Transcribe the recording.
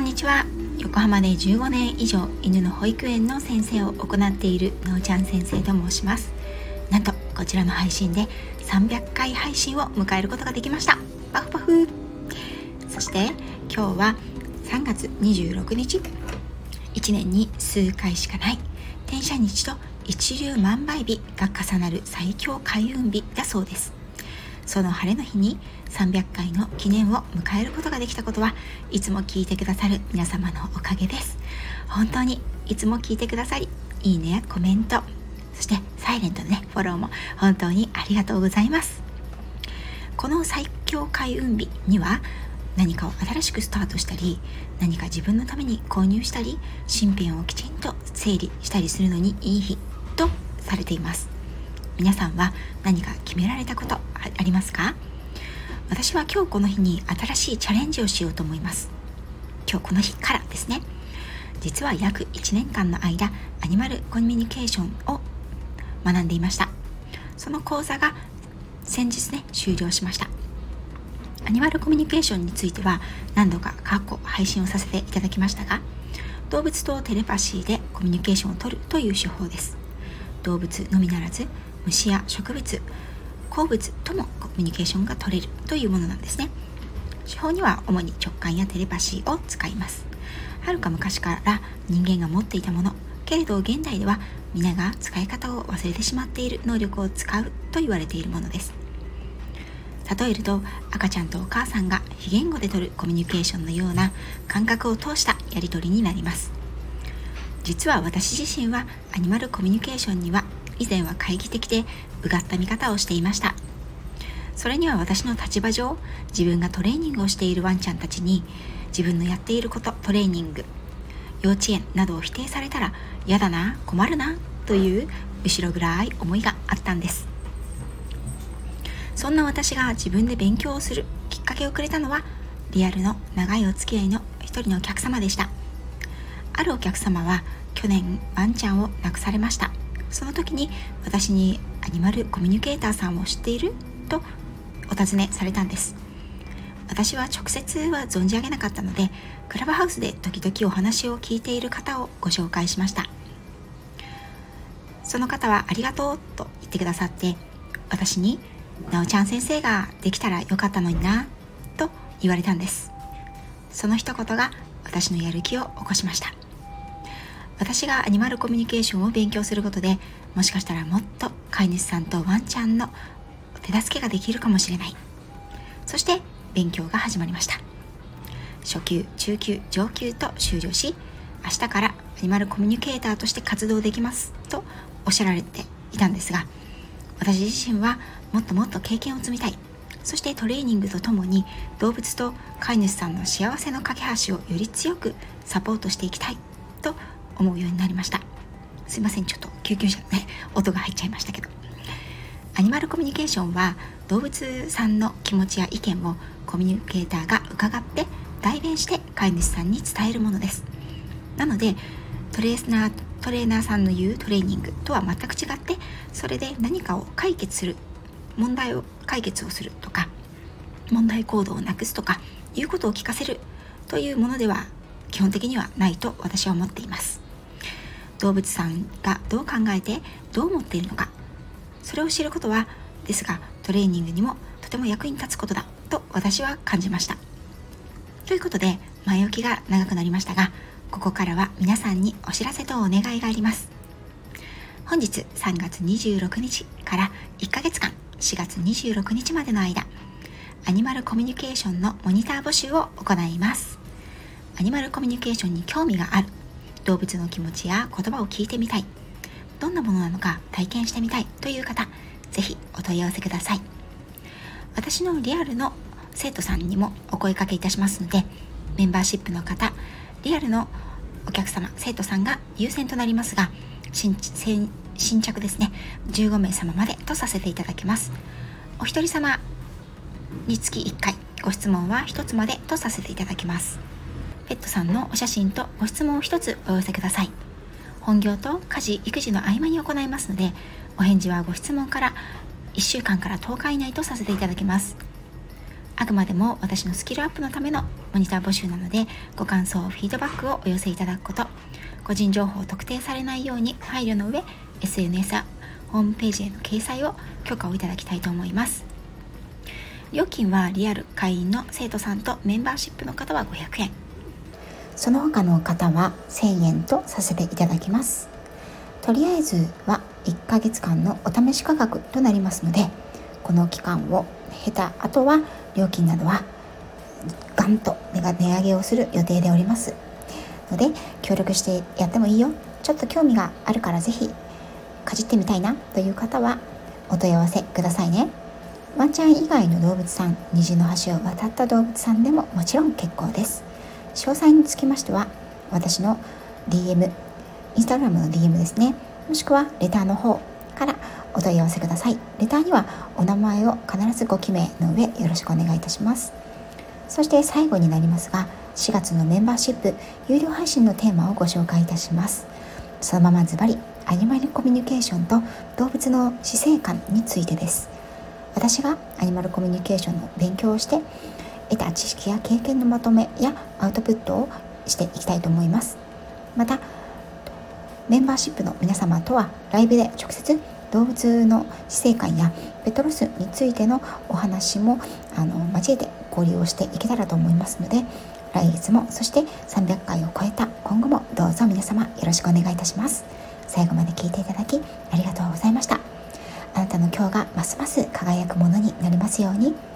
んにちは。横浜で15年以上犬の保育園の先生を行っているのーちゃん先生と申します。なんとこちらの配信で300回配信を迎えることができました。パフパフ。そして今日は3月26日。1年に数回しかない。転写日と一粒万倍日が重なる最強開運日だそうです。その晴れの日に300回の記念を迎えることができたことはいつも聞いてくださる皆様のおかげです。本当にいつも聞いてくださりいいねやコメントそしてサイレントのねフォローも本当にありがとうございます。この最強開運日には何かを新しくスタートしたり何か自分のために購入したり身辺をきちんと整理したりするのにいい日とされています。皆さんは何か決められたことありますか？私は今日この日に新しいチャレンジをしようと思います。今日この日からですね。実は約1年間の間アニマルコミュニケーションを学んでいました。その講座が先日ね終了しました。アニマルコミュニケーションについては何度か過去配信をさせていただきましたが動物とテレパシーでコミュニケーションをとるという手法です。動物のみならず虫や植物鉱物ともコミュニケーションが取れるというものなんですね。手法には主に直感やテレパシーを使います。はるか昔から人間が持っていたものけれど現代では皆が使い方を忘れてしまっている能力を使うと言われているものです。例えると赤ちゃんとお母さんが非言語でとるコミュニケーションのような感覚を通したやり取りになります。実は私自身はアニマルコミュニケーションには以前は懐疑的でうがった見方をしていました。それには私の立場上自分がトレーニングをしているワンちゃんたちに自分のやっていることトレーニング幼稚園などを否定されたら嫌だな困るなという後ろ暗い思いがあったんです。そんな私が自分で勉強をするきっかけをくれたのはリアルの長いお付き合いの一人のお客様でした。あるお客様は去年ワンちゃんを亡くされました。その時に私にアニマルコミュニケーターさんを知っているとお尋ねされたんです。私は直接は存じ上げなかったのでクラブハウスで時々お話を聞いている方をご紹介しました。その方はありがとうと言ってくださって私になおちゃん先生ができたらよかったのになと言われたんです。その一言が私のやる気を起こしました。私がアニマルコミュニケーションを勉強することでもしかしたらもっと飼い主さんとワンちゃんの手助けができるかもしれない。そして勉強が始まりました。初級中級上級と終了し明日からアニマルコミュニケーターとして活動できますとおっしゃられていたんですが私自身はもっともっと経験を積みたい。そしてトレーニングとともに動物と飼い主さんの幸せの架け橋をより強くサポートしていきたいと思うようになりました。すいませんちょっと救急車のね音が入っちゃいましたけど。アニマルコミュニケーションは動物さんの気持ちや意見をコミュニケーターが伺って代弁して飼い主さんに伝えるものです。なのでトレーナートレーナーさんの言うトレーニングとは全く違ってそれで何かを解決する問題を解決をするとか問題行動をなくすとかいうことを聞かせるというものでは基本的にはないと私は思っています。動物さんがどう考えてどう思っているのか。それを知ることはですがトレーニングにもとても役に立つことだと私は感じました。ということで前置きが長くなりましたがここからは皆さんにお知らせとお願いがあります。本日3月26日から1ヶ月間4月26日までの間アニマルコミュニケーションのモニター募集を行います。アニマルコミュニケーションに興味がある動物の気持ちや言葉を聞いてみたい。どんなものなのか体験してみたい。という方ぜひお問い合わせください。私のリアルの生徒さんにもお声かけいたしますのでメンバーシップの方リアルのお客様生徒さんが優先となりますが新新着ですね。15名様までとさせていただきます。お一人様につき1回ご質問は1つまでとさせていただきます。ペットさんのお写真とご質問を1つお寄せください。本業と家事育児の合間に行いますのでお返事はご質問から1週間から10日以内とさせていただきます。あくまでも私のスキルアップのためのモニター募集なのでご感想フィードバックをお寄せいただくこと個人情報を特定されないように配慮の上 SNS やホームページへの掲載を許可をいただきたいと思います。料金はリアル会員の生徒さんとメンバーシップの方は500円。その他の方は1000円とさせていただきます。とりあえずは1ヶ月間のお試し価格となりますのでこの期間を経た後は料金などはガンと値上げをする予定でおります。ので協力してやってもいいよ。ちょっと興味があるから是非かじってみたいなという方はお問い合わせくださいね。ワンちゃん以外の動物さん虹の橋を渡った動物さんでももちろん結構です。詳細につきましては私の DM インスタグラムの DM ですね。もしくはレターの方からお問い合わせください。レターにはお名前を必ずご記名の上よろしくお願いいたします。そして最後になりますが4月のメンバーシップ有料配信のテーマをご紹介いたします。そのままズバリアニマルコミュニケーションと動物の死生観についてです。私がアニマルコミュニケーションの勉強をして得た知識や経験のまとめやアウトプットをしていきたいと思います。またメンバーシップの皆様とはライブで直接動物の死生観やペットロスについてのお話もあの交えて交流をしていけたらと思いますので来月もそして300回を超えた今後もどうぞ皆様よろしくお願いいたします。最後まで聞いていただきありがとうございました。あなたの今日がますます輝くものになりますように。